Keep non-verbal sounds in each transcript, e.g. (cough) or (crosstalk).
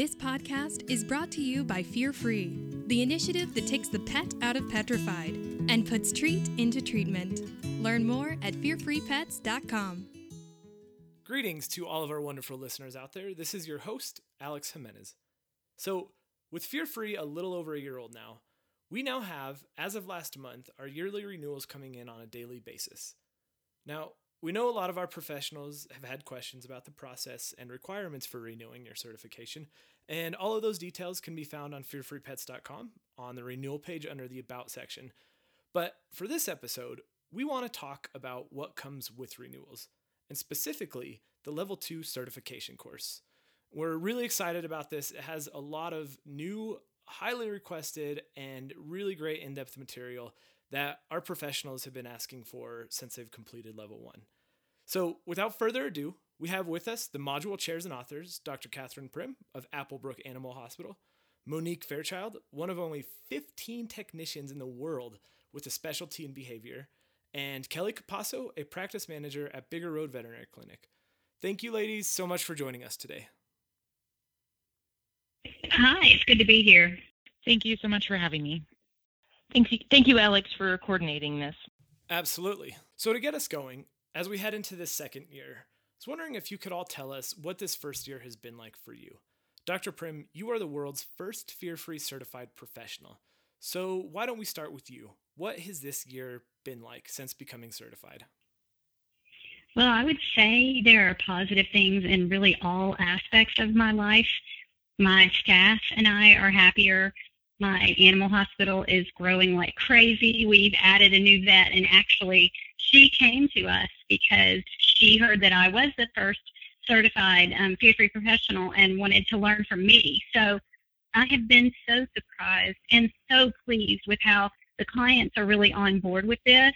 This podcast is brought to you by Fear Free, the initiative that takes the pet out of petrified and puts treat into treatment. Learn more at fearfreepets.com. Greetings to all of our wonderful listeners out there. This is your host, Alex Jimenez. So, with Fear Free a little over a year old now, we now have, as of last month, our yearly renewals coming in on a daily basis. Now, we know a lot of our professionals have had questions about the process and requirements for renewing your certification, and all of those details can be found on fearfreepets.com on the renewal page under the About section. But for this episode, we want to talk about what comes with renewals, and specifically the Level 2 certification course. We're really excited about this. It has a lot of new, highly requested, and really great in depth material that our professionals have been asking for since they've completed level one. So, without further ado, we have with us the module chairs and authors, Dr. Kathryn Primm of Applebrook Animal Hospital, Monique Feyrecilde, one of only 15 technicians in the world with a specialty in behavior, and Kelly Capasso, a practice manager at Bigger Road Veterinary Clinic. Thank you, ladies, so much for joining us today. Hi, it's good to be here. Thank you so much for having me. Thank you, thank you, Alex, for coordinating this. Absolutely. So, to get us going, as we head into this second year, I was wondering if you could all tell us what this first year has been like for you. Dr. Primm, you are the world's first fear free certified professional. So, why don't we start with you? What has this year been like since becoming certified? Well, I would say there are positive things in really all aspects of my life. My staff and I are happier my animal hospital is growing like crazy. We've added a new vet, and actually, she came to us because she heard that I was the first certified um, fear free professional and wanted to learn from me. So I have been so surprised and so pleased with how the clients are really on board with this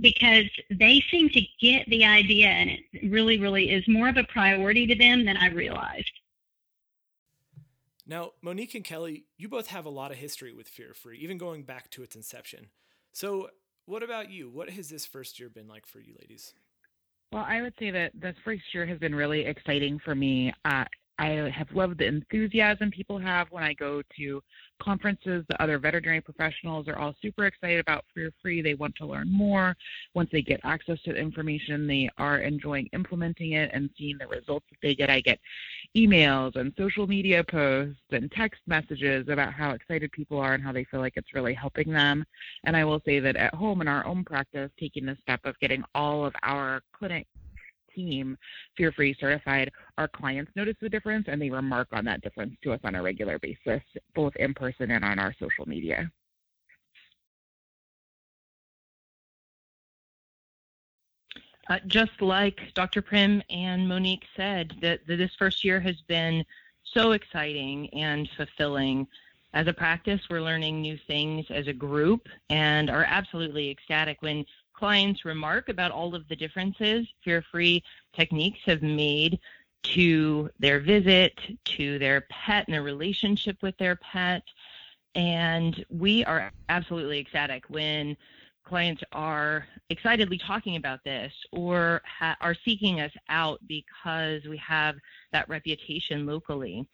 because they seem to get the idea and it really, really is more of a priority to them than I realized. Now, Monique and Kelly, you both have a lot of history with Fear Free, even going back to its inception. So, what about you? What has this first year been like for you, ladies? Well, I would say that this first year has been really exciting for me. Uh, I have loved the enthusiasm people have when I go to conferences. The other veterinary professionals are all super excited about Fear Free. They want to learn more. Once they get access to the information, they are enjoying implementing it and seeing the results that they get. I get emails and social media posts and text messages about how excited people are and how they feel like it's really helping them. And I will say that at home in our own practice, taking the step of getting all of our clinic team fear free certified, our clients notice the difference and they remark on that difference to us on a regular basis, both in person and on our social media. Uh, just like Dr. Primm and Monique said, that, this first year has been so exciting and fulfilling. As a practice, we're learning new things as a group and are absolutely ecstatic when clients remark about all of the differences fear free techniques have made to their visit, to their pet and their relationship with their pet. And we are absolutely ecstatic when clients are excitedly talking about this or ha- are seeking us out because we have that reputation locally.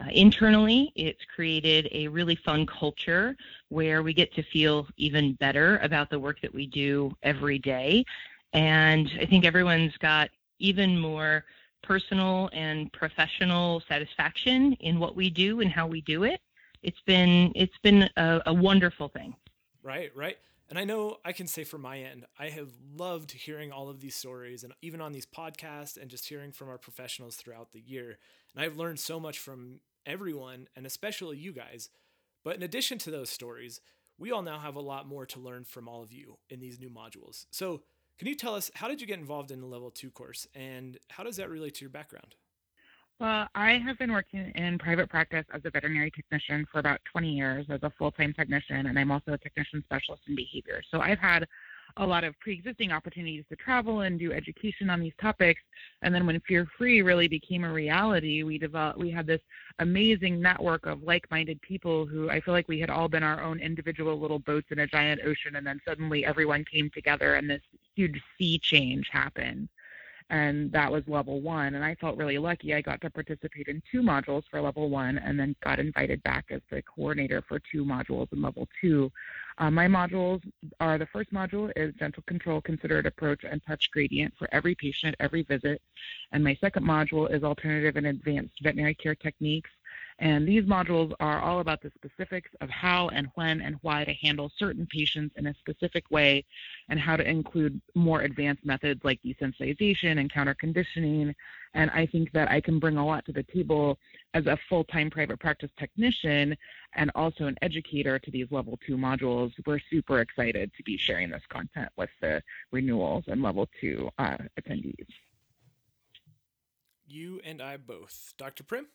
Uh, internally, it's created a really fun culture where we get to feel even better about the work that we do every day. And I think everyone's got even more personal and professional satisfaction in what we do and how we do it. It's been it's been a, a wonderful thing. Right, right. And I know I can say from my end, I have loved hearing all of these stories and even on these podcasts and just hearing from our professionals throughout the year. And I've learned so much from everyone and especially you guys. But in addition to those stories, we all now have a lot more to learn from all of you in these new modules. So, can you tell us how did you get involved in the level 2 course and how does that relate to your background? Well, I have been working in private practice as a veterinary technician for about 20 years as a full time technician, and I'm also a technician specialist in behavior. So I've had a lot of pre existing opportunities to travel and do education on these topics. And then when Fear Free really became a reality, we developed, we had this amazing network of like minded people who I feel like we had all been our own individual little boats in a giant ocean, and then suddenly everyone came together and this huge sea change happened. And that was level one. And I felt really lucky. I got to participate in two modules for level one, and then got invited back as the coordinator for two modules in level two. Uh, my modules are the first module is gentle control, considered approach, and touch gradient for every patient, every visit. And my second module is alternative and advanced veterinary care techniques. And these modules are all about the specifics of how and when and why to handle certain patients in a specific way and how to include more advanced methods like desensitization and counter conditioning. And I think that I can bring a lot to the table as a full time private practice technician and also an educator to these level two modules. We're super excited to be sharing this content with the renewals and level two uh, attendees. You and I both. Dr. Primm?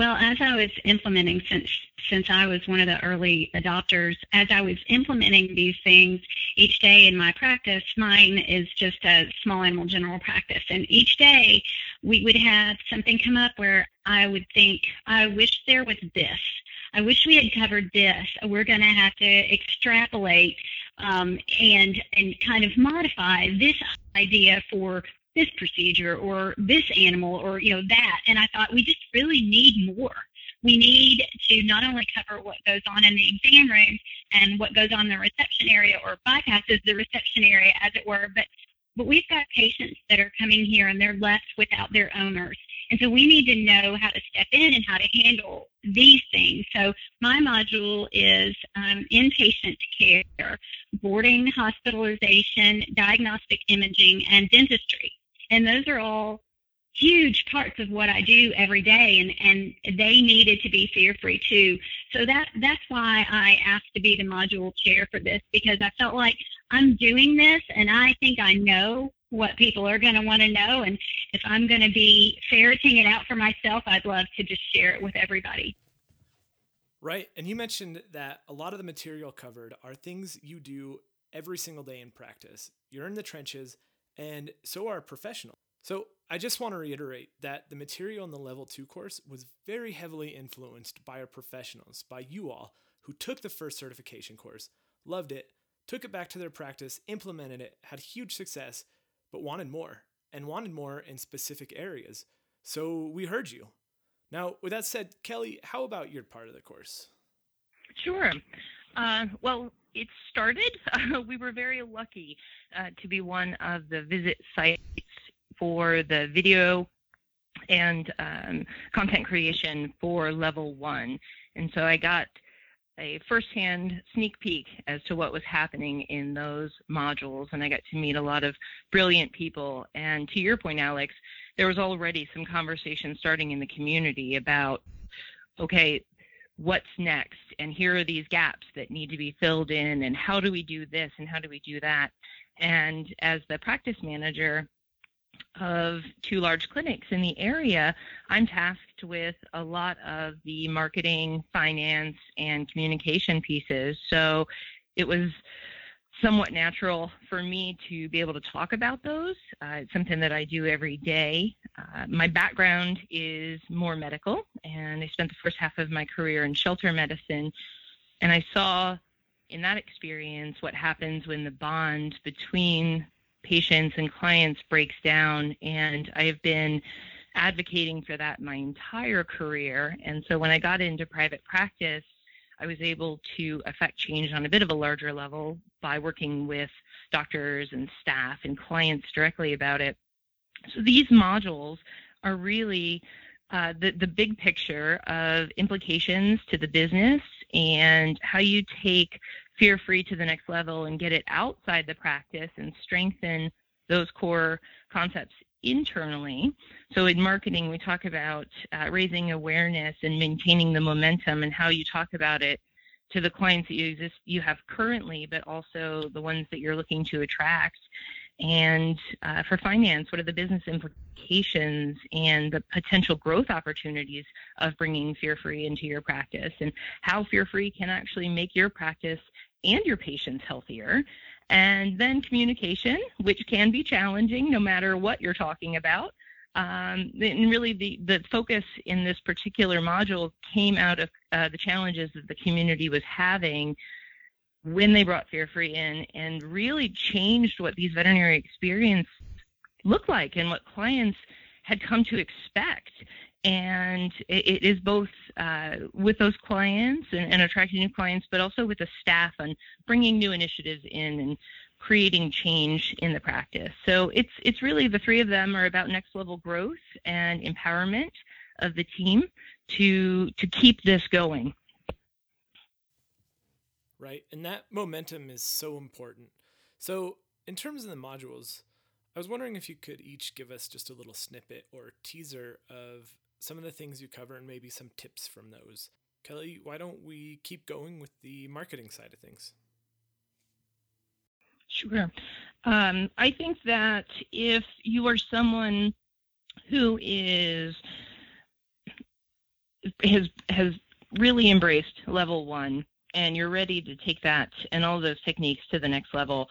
Well, as I was implementing since since I was one of the early adopters, as I was implementing these things each day in my practice, mine is just a small animal general practice, and each day we would have something come up where I would think, I wish there was this. I wish we had covered this. We're going to have to extrapolate um, and and kind of modify this idea for this procedure or this animal or you know that and i thought we just really need more we need to not only cover what goes on in the exam room and what goes on in the reception area or bypasses the reception area as it were but but we've got patients that are coming here and they're left without their owners and so we need to know how to step in and how to handle these things. So my module is um, inpatient care, boarding, hospitalization, diagnostic imaging, and dentistry. And those are all huge parts of what I do every day and, and they needed to be fear free too. So that that's why I asked to be the module chair for this because I felt like I'm doing this and I think I know what people are going to want to know and if I'm going to be ferreting it out for myself, I'd love to just share it with everybody. Right. And you mentioned that a lot of the material covered are things you do every single day in practice. You're in the trenches and so are professionals. So I just want to reiterate that the material in the level two course was very heavily influenced by our professionals, by you all who took the first certification course, loved it, took it back to their practice, implemented it, had huge success, but wanted more and wanted more in specific areas. So we heard you. Now, with that said, Kelly, how about your part of the course? Sure. Uh, well, it started, (laughs) we were very lucky uh, to be one of the visit sites for the video and um, content creation for level one. And so I got a firsthand sneak peek as to what was happening in those modules, and I got to meet a lot of brilliant people. And to your point, Alex, there was already some conversation starting in the community about okay, what's next? And here are these gaps that need to be filled in and how do we do this and how do we do that? And as the practice manager of two large clinics in the area i'm tasked with a lot of the marketing finance and communication pieces. So it was somewhat natural for me to be able to talk about those. Uh, it's something that I do every day. Uh, my background is more medical, and I spent the first half of my career in shelter medicine. And I saw in that experience what happens when the bond between patients and clients breaks down. And I've been advocating for that my entire career. And so when I got into private practice, I was able to affect change on a bit of a larger level by working with doctors and staff and clients directly about it. So these modules are really uh, the, the big picture of implications to the business and how you take fear free to the next level and get it outside the practice and strengthen those core concepts internally. So in marketing, we talk about uh, raising awareness and maintaining the momentum and how you talk about it to the clients that you exist you have currently, but also the ones that you're looking to attract. And uh, for finance, what are the business implications and the potential growth opportunities of bringing fear free into your practice, and how fear free can actually make your practice and your patients healthier? And then communication, which can be challenging no matter what you're talking about. Um, and really, the, the focus in this particular module came out of uh, the challenges that the community was having when they brought Fear Free in and really changed what these veterinary experiences looked like and what clients had come to expect. And it, is both uh, with those clients and, and attracting new clients, but also with the staff and bringing new initiatives in and creating change in the practice. So it's it's really the three of them are about next level growth and empowerment of the team to to keep this going. Right. And that momentum is so important. So, in terms of the modules, I was wondering if you could each give us just a little snippet or teaser of some of the things you cover and maybe some tips from those. Kelly, why don't we keep going with the marketing side of things? Sure. Um, I think that if you are someone who is has has really embraced level one and you're ready to take that and all those techniques to the next level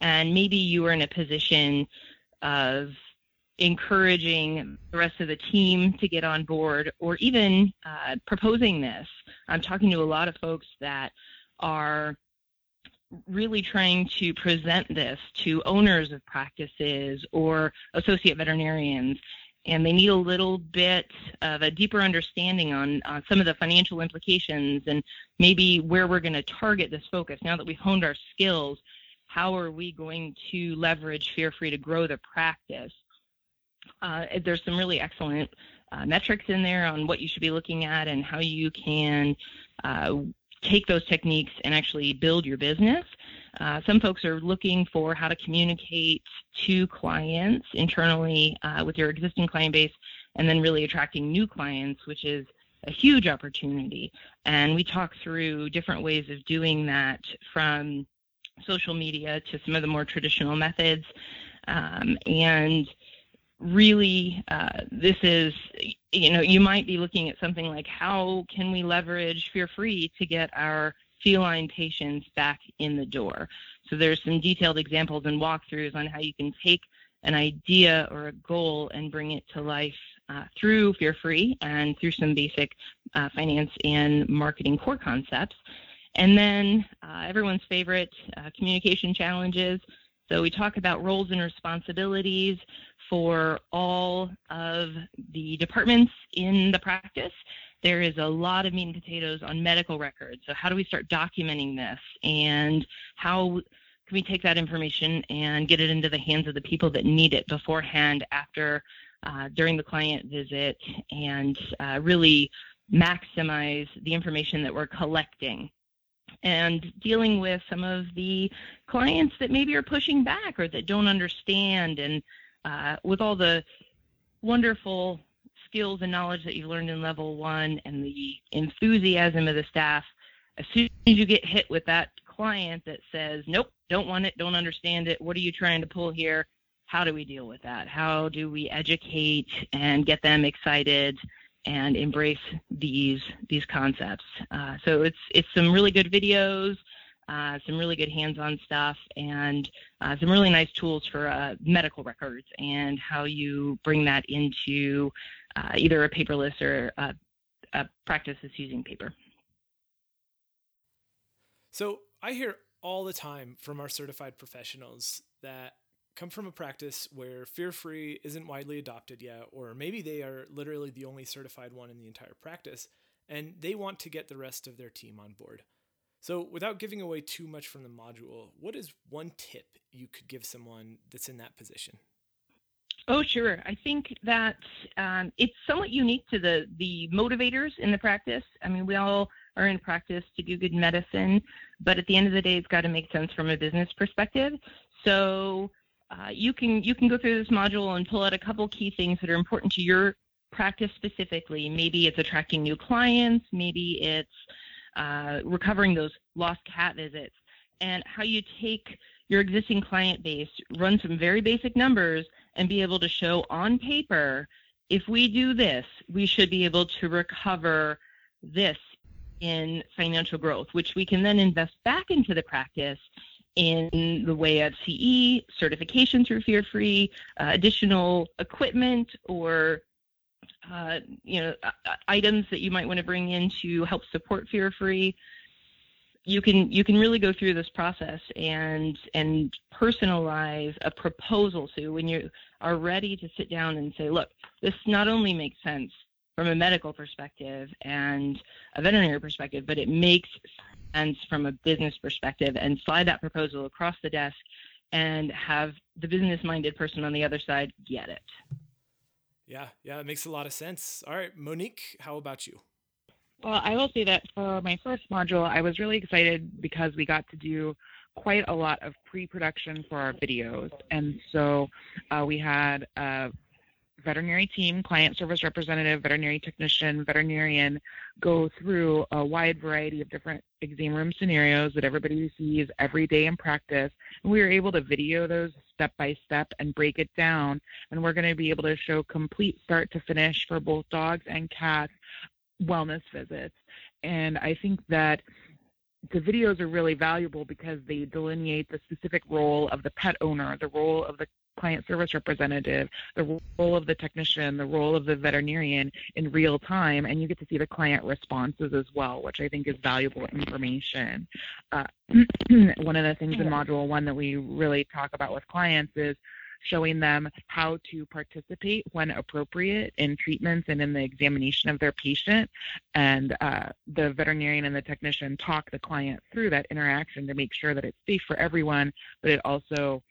and maybe you are in a position of encouraging the rest of the team to get on board or even uh, proposing this i'm talking to a lot of folks that are really trying to present this to owners of practices or associate veterinarians and they need a little bit of a deeper understanding on uh, some of the financial implications and maybe where we're going to target this focus. Now that we've honed our skills, how are we going to leverage Fear Free to grow the practice? Uh, there's some really excellent uh, metrics in there on what you should be looking at and how you can uh, take those techniques and actually build your business. Uh, some folks are looking for how to communicate to clients internally uh, with your existing client base and then really attracting new clients, which is a huge opportunity. And we talk through different ways of doing that from social media to some of the more traditional methods. Um, and really, uh, this is, you know, you might be looking at something like how can we leverage fear free to get our feline patients back in the door. So there's some detailed examples and walkthroughs on how you can take an idea or a goal and bring it to life uh, through Fear Free and through some basic uh, finance and marketing core concepts. And then uh, everyone's favorite uh, communication challenges. So we talk about roles and responsibilities for all of the departments in the practice. There is a lot of meat and potatoes on medical records. So how do we start documenting this? And how can we take that information and get it into the hands of the people that need it beforehand, after, uh, during the client visit, and uh, really maximize the information that we're collecting and dealing with some of the clients that maybe are pushing back or that don't understand and uh, with all the wonderful skills and knowledge that you've learned in level one and the enthusiasm of the staff, as soon as you get hit with that client that says, nope, don't want it, don't understand it, what are you trying to pull here? How do we deal with that? How do we educate and get them excited and embrace these these concepts? Uh, so it's it's some really good videos, uh, some really good hands-on stuff, and uh, some really nice tools for uh, medical records and how you bring that into uh, either a paperless or a, a practice that's using paper. So I hear all the time from our certified professionals that come from a practice where fear free isn't widely adopted yet, or maybe they are literally the only certified one in the entire practice, and they want to get the rest of their team on board. So, without giving away too much from the module, what is one tip you could give someone that's in that position? Oh, sure. I think that um, it's somewhat unique to the the motivators in the practice. I mean, we all are in practice to do good medicine, but at the end of the day, it's got to make sense from a business perspective. So uh, you can you can go through this module and pull out a couple key things that are important to your practice specifically. Maybe it's attracting new clients. Maybe it's uh, recovering those lost cat visits, and how you take your existing client base, run some very basic numbers, and be able to show on paper if we do this, we should be able to recover this in financial growth, which we can then invest back into the practice in the way of CE, certification through Fear Free, uh, additional equipment, or uh, you know uh, items that you might want to bring in to help support Fear Free you can you can really go through this process and and personalize a proposal. So when you are ready to sit down and say, look, this not only makes sense from a medical perspective and a veterinary perspective, but it makes sense from a business perspective and slide that proposal across the desk and have the business minded person on the other side get it. Yeah, yeah, it makes a lot of sense. All right, Monique, how about you? Well, I will say that for my first module, I was really excited because we got to do quite a lot of pre-production for our videos, and so uh, we had a veterinary team, client service representative, veterinary technician, veterinarian go through a wide variety of different exam room scenarios that everybody sees every day in practice. And we are able to video those step by step and break it down. And we're going to be able to show complete start to finish for both dogs and cats wellness visits. And I think that the videos are really valuable because they delineate the specific role of the pet owner, the role of the client service representative, the role of the technician, the role of the veterinarian in real time, and you get to see the client responses as well, which I think is valuable information. Uh, (clears throat) one of the things in Module 1 that we really talk about with clients is showing them how to participate when appropriate in treatments and in the examination of their patient. And uh, the veterinarian and the technician talk the client through that interaction to make sure that it's safe for everyone, but it also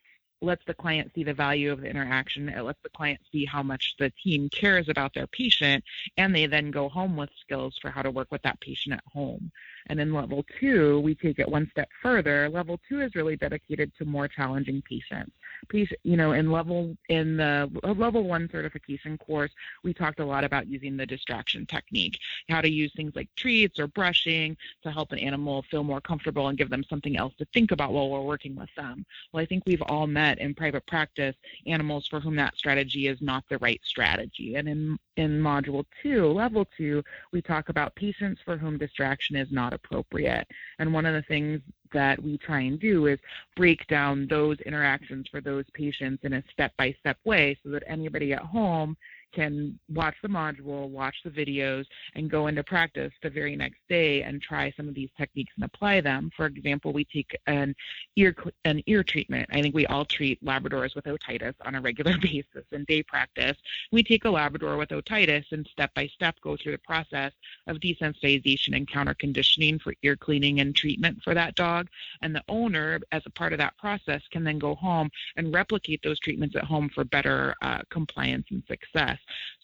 lets the client see the value of the interaction. It lets the client see how much the team cares about their patient, and they then go home with skills for how to work with that patient at home. And in level two, we take it one step further. Level two is really dedicated to more challenging patients. Patient, you know, in level in the uh, level one certification course, we talked a lot about using the distraction technique, how to use things like treats or brushing to help an animal feel more comfortable and give them something else to think about while we're working with them. Well, I think we've all met in private practice animals for whom that strategy is not the right strategy. And in in module two, level two, we talk about patients for whom distraction is not appropriate. And one of the things that we try and do is break down those interactions for those patients in a step by step way so that anybody at home can watch the module, watch the videos, and go into practice the very next day and try some of these techniques and apply them. For example, we take an ear an ear treatment. I think we all treat Labradors with otitis on a regular (laughs) basis in day practice. We take a Labrador with otitis and step by step go through the process of desensitization and counter conditioning for ear cleaning and treatment for that dog. And the owner, as a part of that process, can then go home and replicate those treatments at home for better uh, compliance and success.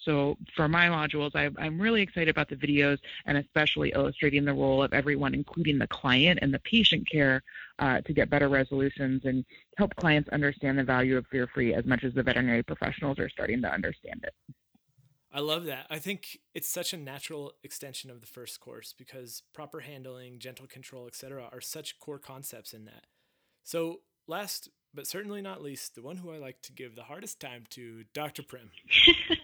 So for my modules, I, I'm really excited about the videos and especially illustrating the role of everyone, including the client and the patient care, uh, to get better resolutions and help clients understand the value of fear free as much as the veterinary professionals are starting to understand it. I love that. I think it's such a natural extension of the first course because proper handling, gentle control, etc., are such core concepts in that. So, last but certainly not least, the one who I like to give the hardest time to, Dr. Primm. (laughs)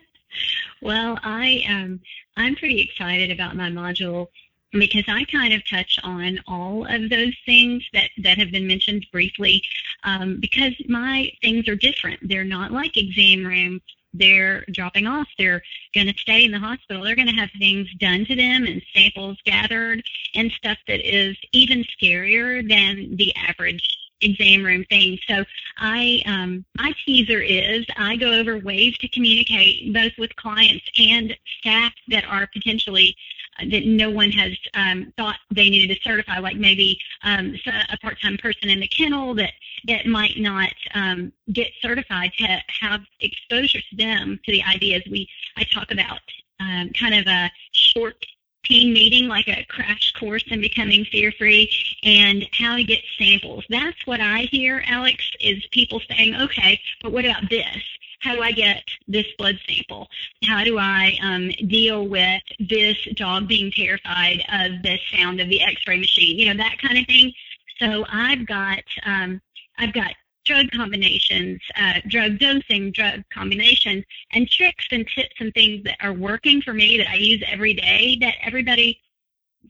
well, I um, I'm pretty excited about my module because I kind of touch on all of those things that, that have been mentioned briefly um, because my things are different. They're not like exam rooms. They're dropping off. They're going to stay in the hospital. They're going to have things done to them and samples gathered and stuff that is even scarier than the average exam room thing. So I um, my teaser is I go over ways to communicate both with clients and staff that are potentially uh, that no one has um, thought they needed to certify, like maybe um, a part-time person in the kennel that that might not um, get certified to have exposure to them to the ideas we I talk about um, kind of a short team meeting, like a crash course in becoming fear free, and how to get samples. That's what I hear, Alex, is people saying, okay, but what about this? How do I get this blood sample? How do I um, deal with this dog being terrified of the sound of the X-ray machine? You know that kind of thing. So I've got um, I've got drug combinations, uh, drug dosing, drug combinations, and tricks and tips and things that are working for me that I use every day that everybody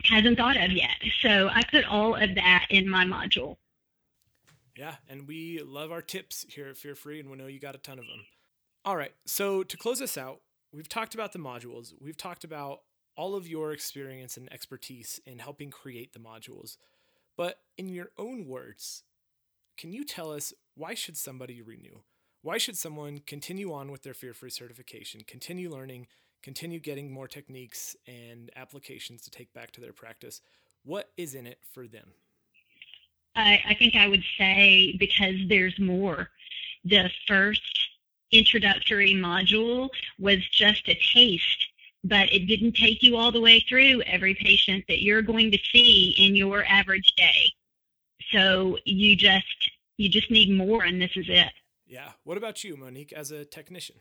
hasn't thought of yet. So I put all of that in my module. Yeah, and we love our tips here at Fear Free, and we know you got a ton of them. All right, so to close us out, we've talked about the modules, we've talked about all of your experience and expertise in helping create the modules. But in your own words, can you tell us why should somebody renew? why should someone continue on with their fear free certification, continue learning, continue getting more techniques and applications to take back to their practice? What is in it for them? I, I think I would say because there's more. The first introductory module was just a taste, but it didn't take you all the way through every patient that you're going to see in your average day. So you just you just need more and this is it. Yeah. What about you, Monique, as a technician?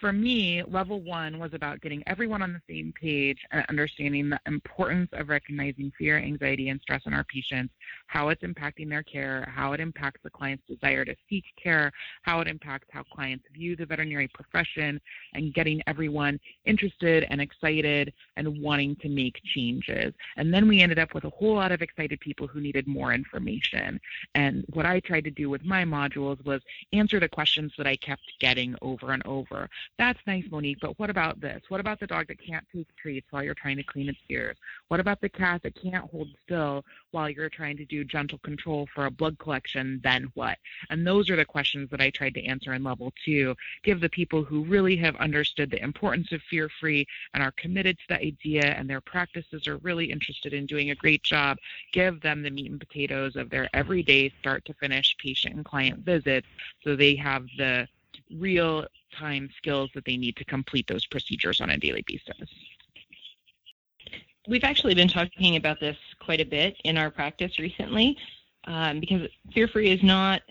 For me, level one was about getting everyone on the same page and understanding the importance of recognizing fear, anxiety, and stress in our patients, how it's impacting their care, how it impacts the client's desire to seek care, how it impacts how clients view the veterinary profession, and getting everyone interested and excited and wanting to make changes. And then we ended up with a whole lot of excited people who needed more information. And what I tried to do with my modules was answer the questions that I kept getting over and over. That's nice, Monique, but what about this? What about the dog that can't take treats while you're trying to clean its ears? What about the cat that can't hold still while you're trying to do gentle control for a blood collection? Then what? And those are the questions that I tried to answer in level two. Give the people who really have understood the importance of fear free and are committed to the idea and their practices are really interested in doing a great job, give them the meat and potatoes of their everyday start to finish patient and client visits so they have the real time skills that they need to complete those procedures on a daily basis. We've actually been talking about this quite a bit in our practice recently um, because Fear Free is not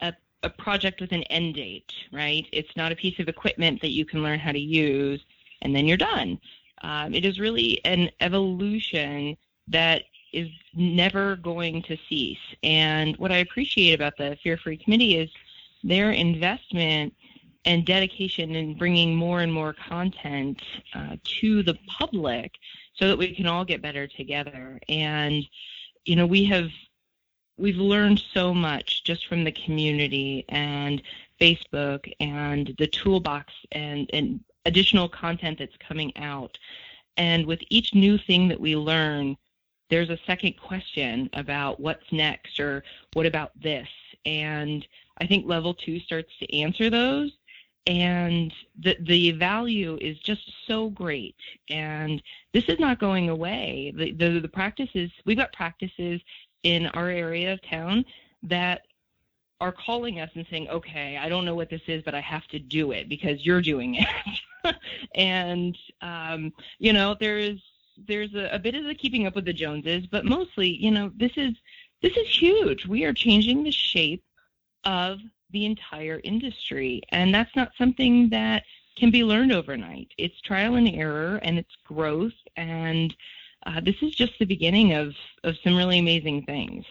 a, a project with an end date, right? It's not a piece of equipment that you can learn how to use and then you're done. Um, it is really an evolution that is never going to cease. And what I appreciate about the Fear Free Committee is their investment and dedication in bringing more and more content uh, to the public so that we can all get better together. And, you know, we have we've learned so much just from the community and Facebook and the toolbox and, and additional content that's coming out. And with each new thing that we learn, there's a second question about what's next or what about this. And I think level two starts to answer those. And the, the value is just so great. And this is not going away. The, the, the practices, we've got practices in our area of town that are calling us and saying, okay, I don't know what this is, but I have to do it because you're doing it. (laughs) and, um, you know, there's, there's a, a bit of the keeping up with the Joneses, but mostly, you know, this is, this is huge. We are changing the shape of the entire industry. And that's not something that can be learned overnight. It's trial and error and it's growth. And uh, this is just the beginning of, of some really amazing things.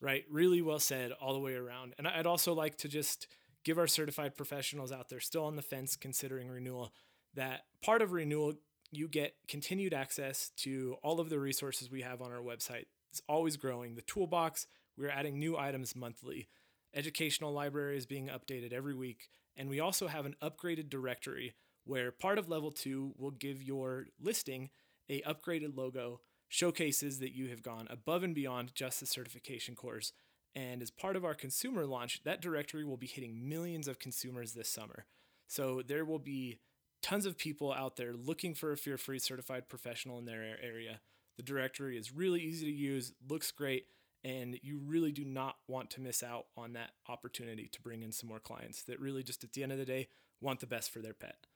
Right. Really well said all the way around. And I'd also like to just give our certified professionals out there still on the fence considering renewal that part of renewal you get continued access to all of the resources we have on our website. It's always growing. The toolbox, we're adding new items monthly. Educational library is being updated every week. And we also have an upgraded directory where part of level two will give your listing a upgraded logo, showcases that you have gone above and beyond just the certification course. And as part of our consumer launch, that directory will be hitting millions of consumers this summer. So there will be tons of people out there looking for a fear free certified professional in their area. The directory is really easy to use, looks great, and you really do not want to miss out on that opportunity to bring in some more clients that really just at the end of the day want the best for their pet.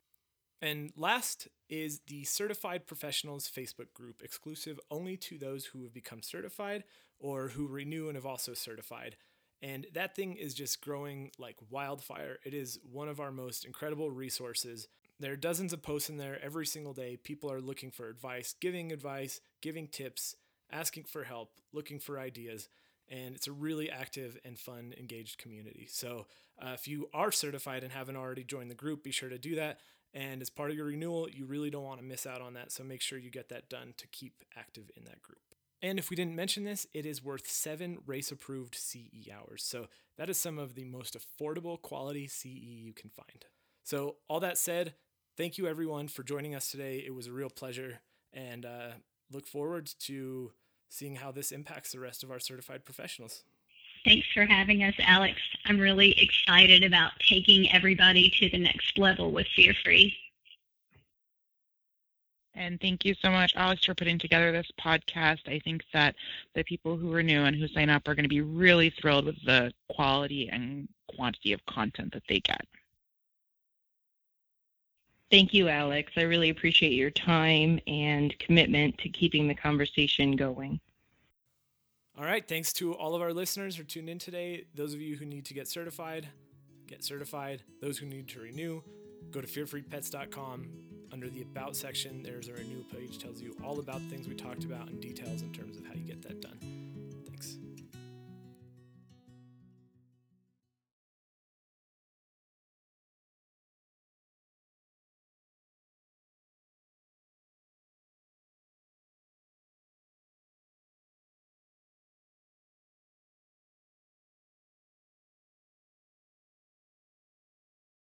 And last is the Certified Professionals Facebook group, exclusive only to those who have become certified or who renew and have also certified. And that thing is just growing like wildfire. It is one of our most incredible resources. There are dozens of posts in there every single day. People are looking for advice, giving advice, giving tips, asking for help, looking for ideas. And it's a really active and fun, engaged community. So, uh, if you are certified and haven't already joined the group, be sure to do that. And as part of your renewal, you really don't want to miss out on that. So, make sure you get that done to keep active in that group. And if we didn't mention this, it is worth seven RACE approved CE hours. So, that is some of the most affordable quality CE you can find. So, all that said, thank you everyone for joining us today. It was a real pleasure. And uh, look forward to seeing how this impacts the rest of our certified professionals. Thanks for having us, Alex. I'm really excited about taking everybody to the next level with Fear Free. And thank you so much, Alex, for putting together this podcast. I think that the people who are new and who sign up are going to be really thrilled with the quality and quantity of content that they get. Thank you, Alex. I really appreciate your time and commitment to keeping the conversation going. All right. Thanks to all of our listeners for tuning in today. Those of you who need to get certified, get certified. Those who need to renew, go to fearfreepets.com. Under the About section, there's a renew page, tells you all about things we talked about and details in terms of how you get that done.